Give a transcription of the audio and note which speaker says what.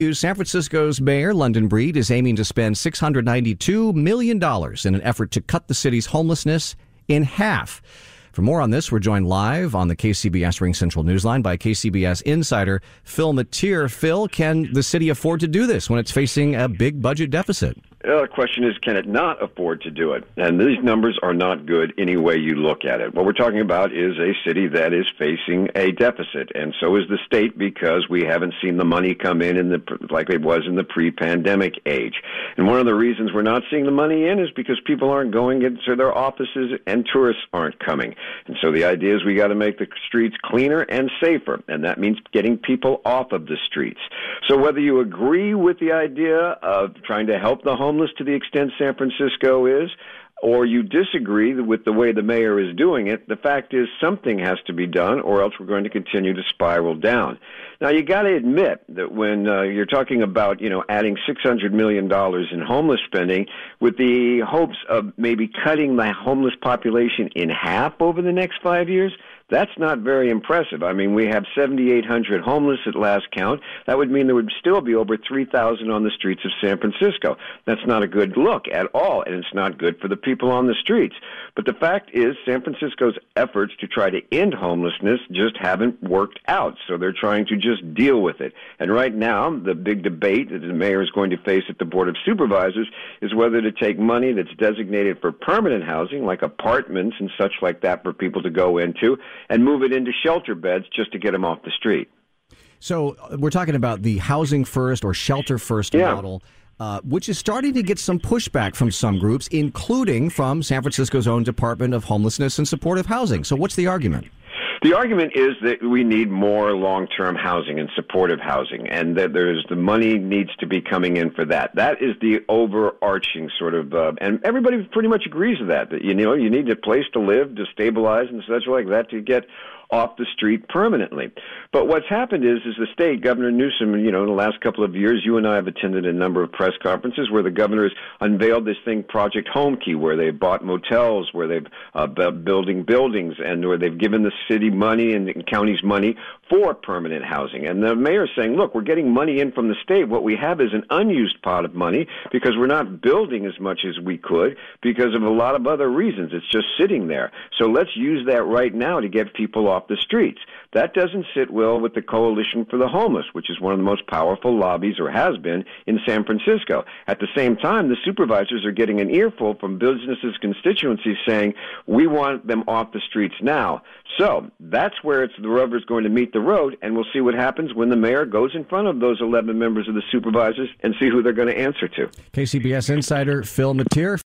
Speaker 1: San Francisco's Mayor London Breed is aiming to spend $692 million in an effort to cut the city's homelessness in half. For more on this, we're joined live on the KCBS RingCentral Newsline by KCBS insider Phil Matier. Phil, can the city afford to do this when it's facing a big budget deficit?
Speaker 2: The question is, can it not afford to do it? And these numbers are not good any way you look at it. What we're talking about is a city that is facing a deficit, and so is the state because we haven't seen the money come in in the like it was in the pre-pandemic age. And one of the reasons we're not seeing the money in is because people aren't going into their offices and tourists aren't coming. And so the idea is we got to make the streets cleaner and safer, and that means getting people off of the streets. So whether you agree with the idea of trying to help the homeless to the extent San Francisco is, or you disagree with the way the mayor is doing it, the fact is something has to be done, or else we're going to continue to spiral down. Now, you got to admit that when uh, you're talking about, you know, adding $600 million in homeless spending with the hopes of maybe cutting the homeless population in half over the next five years, that's not very impressive. I mean, we have 7,800 homeless at last count. That would mean there would still be over 3,000 on the streets of San Francisco. That's not a good look at all, and it's not good for the people on the streets. But the fact is, San Francisco's efforts to try to end homelessness just haven't worked out. So they're trying to just deal with it. And right now, the big debate that the mayor is going to face at the Board of Supervisors is whether to take money that's designated for permanent housing, like apartments and such like that for people to go into, and move it into shelter beds just to get them off the street.
Speaker 1: So uh, we're talking about the housing first or shelter first
Speaker 2: yeah.
Speaker 1: model. Uh, which is starting to get some pushback from some groups, including from San Francisco's own Department of Homelessness and Supportive Housing. So, what's the argument?
Speaker 2: The argument is that we need more long-term housing and supportive housing, and that there's the money needs to be coming in for that. That is the overarching sort of, uh, and everybody pretty much agrees with that. That you know you need a place to live, to stabilize, and such like that to get off the street permanently. But what's happened is, is the state, Governor Newsom, you know, in the last couple of years, you and I have attended a number of press conferences where the governor has unveiled this thing, Project Homekey, where they've bought motels, where they've uh, building buildings, and where they've given the city money and the counties money for permanent housing. And the mayor's saying, look, we're getting money in from the state. What we have is an unused pot of money because we're not building as much as we could because of a lot of other reasons. It's just sitting there. So let's use that right now to get people off the streets. That doesn't sit well with the Coalition for the Homeless, which is one of the most powerful lobbies, or has been, in San Francisco. At the same time, the supervisors are getting an earful from businesses' constituencies saying, we want them off the streets now. So that's where it's the rubber's going to meet the road, and we'll see what happens when the mayor goes in front of those 11 members of the supervisors and see who they're going to answer to.
Speaker 1: KCBS insider Phil Matier.